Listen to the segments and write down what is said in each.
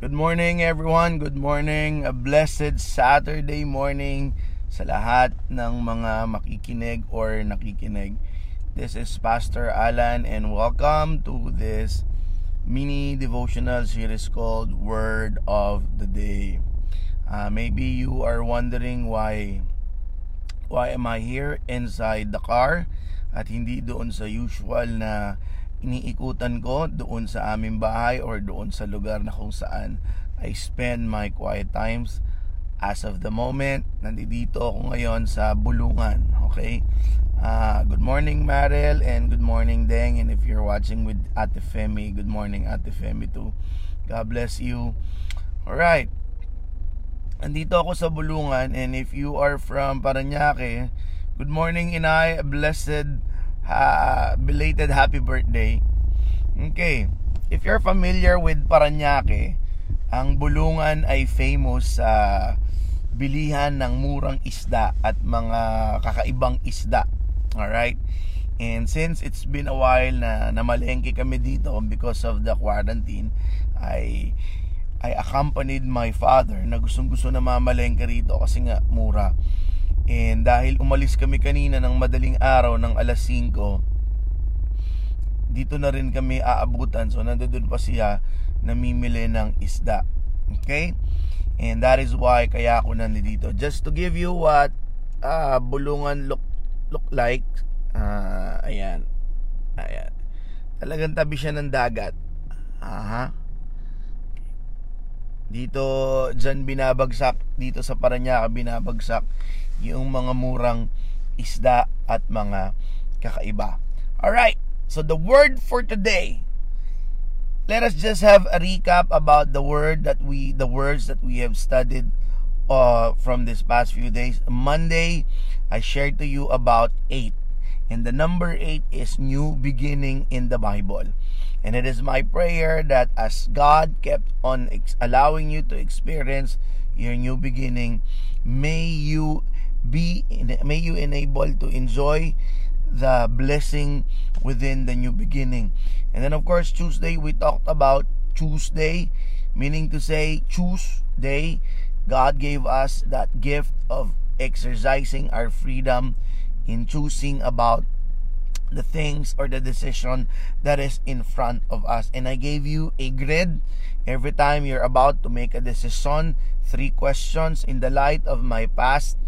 Good morning everyone. Good morning. A blessed Saturday morning sa lahat ng mga makikinig or nakikinig. This is Pastor Alan and welcome to this mini devotional series called Word of the Day. Uh, maybe you are wondering why why am I here inside the car at hindi doon sa usual na iniikutan ko doon sa aming bahay or doon sa lugar na kung saan I spend my quiet times. As of the moment, nandito ako ngayon sa Bulungan, okay? Uh, good morning Marel and good morning Deng and if you're watching with Ate Femi, good morning Ate Femi too. God bless you. Alright. Andito ako sa Bulungan and if you are from Paranaque, good morning Inay, blessed uh, belated happy birthday. Okay, if you're familiar with Paranaque, ang Bulungan ay famous sa uh, bilihan ng murang isda at mga kakaibang isda. Alright? And since it's been a while na namalengke kami dito because of the quarantine, I I accompanied my father na gustong gusto na mamalengke rito kasi nga mura. And dahil umalis kami kanina ng madaling araw ng alas 5, dito na rin kami aabutan. So nandoon pa siya namimili ng isda. Okay? And that is why kaya ako nandito. Just to give you what uh, bulungan look look like. Uh, ayan. Ayan. Talagang tabi siya ng dagat. Aha. Dito, dyan binabagsak, dito sa Paranaque binabagsak yung mga murang isda at mga kakaiba. Alright, so the word for today. Let us just have a recap about the word that we the words that we have studied uh, from this past few days. Monday, I shared to you about eight. And the number eight is new beginning in the Bible. And it is my prayer that as God kept on ex- allowing you to experience your new beginning, may you be may you enable to enjoy the blessing within the new beginning. And then of course Tuesday we talked about Tuesday meaning to say choose day God gave us that gift of exercising our freedom in choosing about the things or the decision that is in front of us. And I gave you a grid every time you're about to make a decision, three questions in the light of my past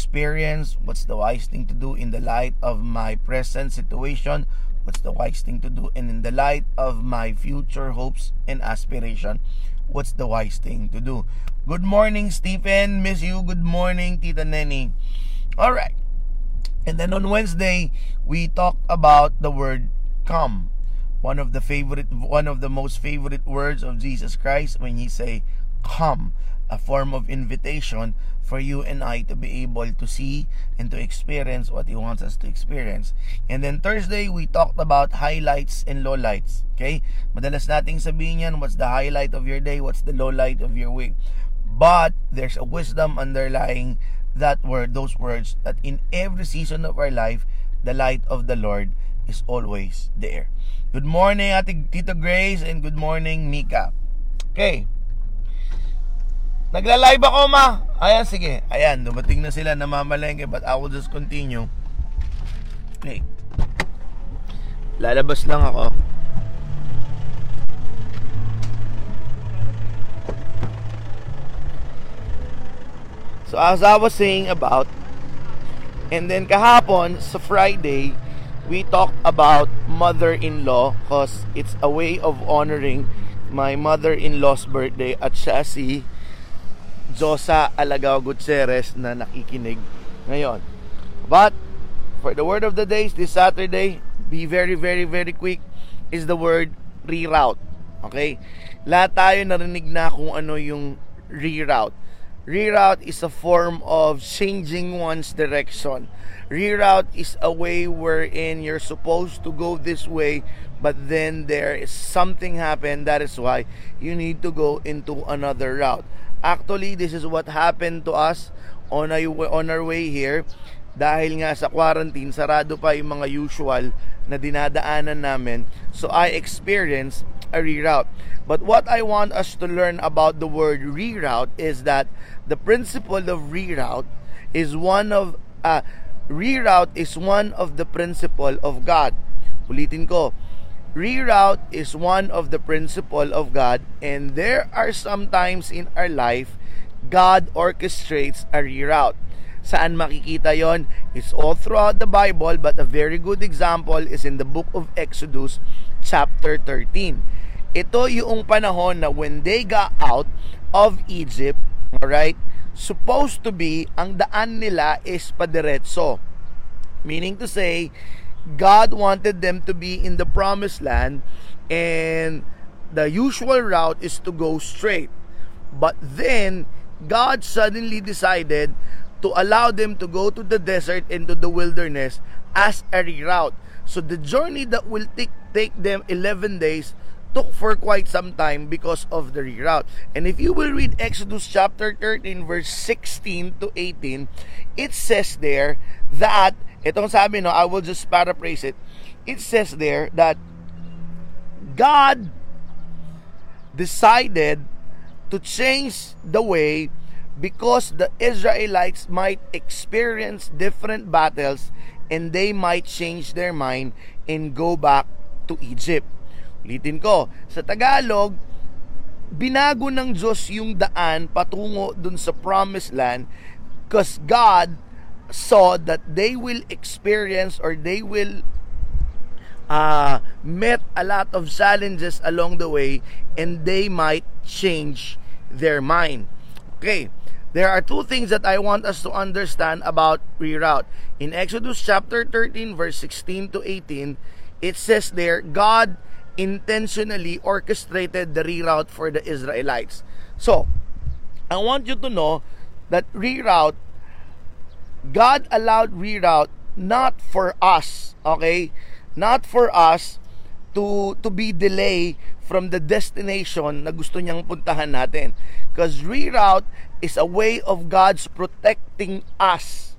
experience, what's the wise thing to do in the light of my present situation, what's the wise thing to do, and in the light of my future hopes and aspiration, what's the wise thing to do. Good morning, Stephen. Miss you. Good morning, Tita Nenny. All right. And then on Wednesday, we talked about the word come. One of the favorite one of the most favorite words of Jesus Christ when he say come a form of invitation for you and I to be able to see and to experience what He wants us to experience. And then Thursday, we talked about highlights and lowlights. Okay? Madalas nating sabihin yan, what's the highlight of your day, what's the lowlight of your week. But there's a wisdom underlying that word, those words, that in every season of our life, the light of the Lord is always there. Good morning, Ate Tito Grace, and good morning, Mika. Okay. Nagla-live ako ma. Ayan, sige. Ayan, dumating na sila namamalengke but I will just continue. Okay. Lalabas lang ako. So as I was saying about and then kahapon sa Friday we talked about mother-in-law cause it's a way of honoring my mother-in-law's birthday at siya si Josa Alagao Gutierrez na nakikinig ngayon. But for the word of the day this Saturday, be very very very quick is the word reroute. Okay? Lahat tayo narinig na kung ano yung reroute. Reroute is a form of changing one's direction. Reroute is a way wherein you're supposed to go this way, but then there is something happen. That is why you need to go into another route. Actually, this is what happened to us on, our, on our way here. Dahil nga sa quarantine, sarado pa yung mga usual na dinadaanan namin. So I experienced a reroute. But what I want us to learn about the word reroute is that the principle of reroute is one of uh, reroute is one of the principle of God. Ulitin ko, reroute is one of the principle of God and there are sometimes in our life God orchestrates a reroute. Saan makikita yon? It's all throughout the Bible but a very good example is in the book of Exodus chapter 13. Ito yung panahon na when they got out of Egypt, alright, supposed to be, ang daan nila is padiretso. Meaning to say, God wanted them to be in the promised land and the usual route is to go straight. But then, God suddenly decided to allow them to go to the desert and to the wilderness as a reroute. So the journey that will take, take them 11 days took for quite some time because of the reroute. And if you will read Exodus chapter 13 verse 16 to 18, it says there that itong sabi no, I will just paraphrase it. It says there that God decided to change the way because the Israelites might experience different battles and they might change their mind and go back to Egypt. Ulitin ko, sa Tagalog, binago ng Diyos yung daan patungo dun sa promised land because God saw that they will experience or they will uh, met a lot of challenges along the way and they might change their mind. Okay, there are two things that I want us to understand about reroute. In Exodus chapter 13, verse 16 to 18, it says there, God intentionally orchestrated the reroute for the Israelites. So, I want you to know that reroute, God allowed reroute not for us, okay? Not for us to to be delay from the destination na gusto niyang puntahan natin. Because reroute is a way of God's protecting us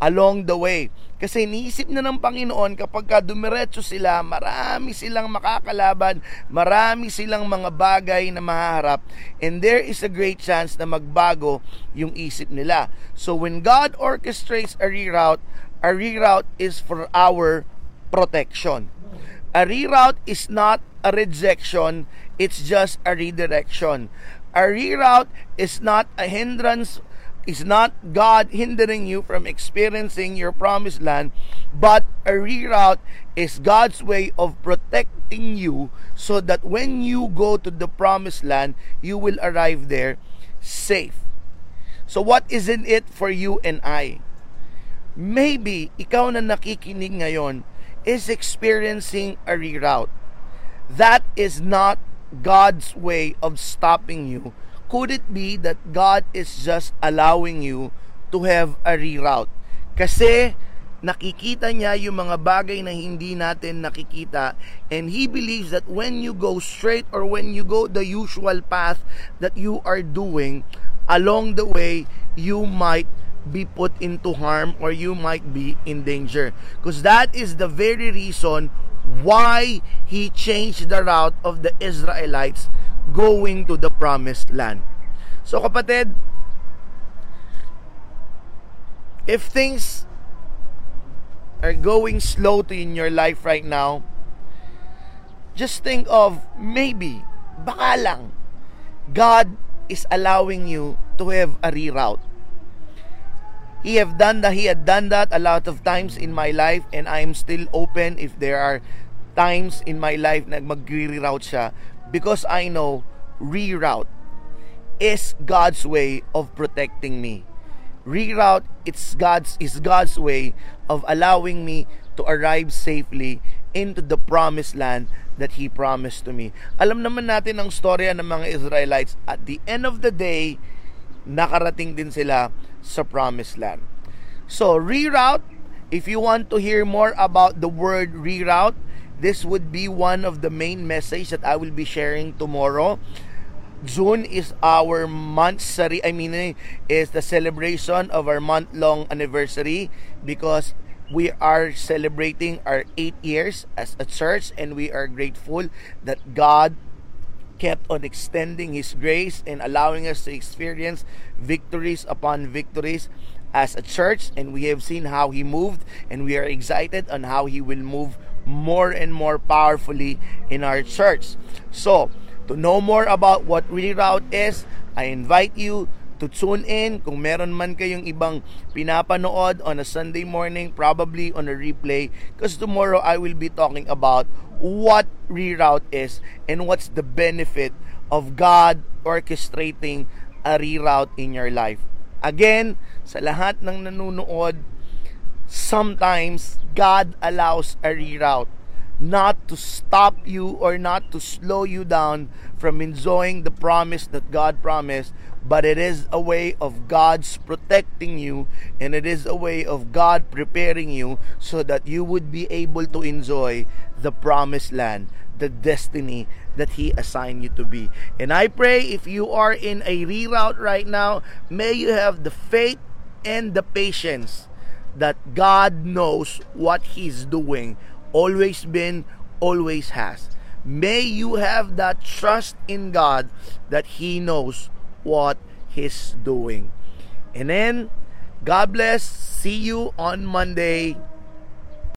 along the way. Kasi iniisip na ng Panginoon kapag ka dumiretso sila, marami silang makakalaban, marami silang mga bagay na mahaharap, and there is a great chance na magbago yung isip nila. So when God orchestrates a reroute, a reroute is for our protection. A reroute is not a rejection, it's just a redirection. A reroute is not a hindrance, is not God hindering you from experiencing your promised land, but a reroute is God's way of protecting you so that when you go to the promised land, you will arrive there safe. So what isn't it for you and I? Maybe ikaw na nakikinig ngayon is experiencing a reroute. That is not God's way of stopping you? Could it be that God is just allowing you to have a reroute? Kasi nakikita niya yung mga bagay na hindi natin nakikita and He believes that when you go straight or when you go the usual path that you are doing, along the way, you might be put into harm or you might be in danger. Because that is the very reason why he changed the route of the Israelites going to the promised land. So kapatid, if things are going slow to in your life right now, just think of maybe, baka lang, God is allowing you to have a reroute. He have done that. He had done that a lot of times in my life and I am still open if there are times in my life na mag-reroute siya because I know reroute is God's way of protecting me. Reroute it's God's is God's way of allowing me to arrive safely into the promised land that He promised to me. Alam naman natin ang storya ng mga Israelites. At the end of the day, nakarating din sila sa promised land. So, reroute, if you want to hear more about the word reroute, this would be one of the main message that I will be sharing tomorrow. June is our month sorry. I mean eh, is the celebration of our month long anniversary because we are celebrating our eight years as a church and we are grateful that God kept on extending His grace and allowing us to experience victories upon victories as a church and we have seen how He moved and we are excited on how He will move more and more powerfully in our church. So, to know more about what Reroute is, I invite you to tune in kung meron man kayong ibang pinapanood on a Sunday morning, probably on a replay, because tomorrow I will be talking about what reroute is and what's the benefit of God orchestrating a reroute in your life. Again, sa lahat ng nanonood, sometimes God allows a reroute not to stop you or not to slow you down from enjoying the promise that God promised, but it is a way of God's protecting you and it is a way of God preparing you so that you would be able to enjoy the promised land, the destiny that He assigned you to be. And I pray if you are in a reroute right now, may you have the faith and the patience that God knows what He's doing, always been, always has. May you have that trust in God that He knows what He's doing. And then, God bless. See you on Monday.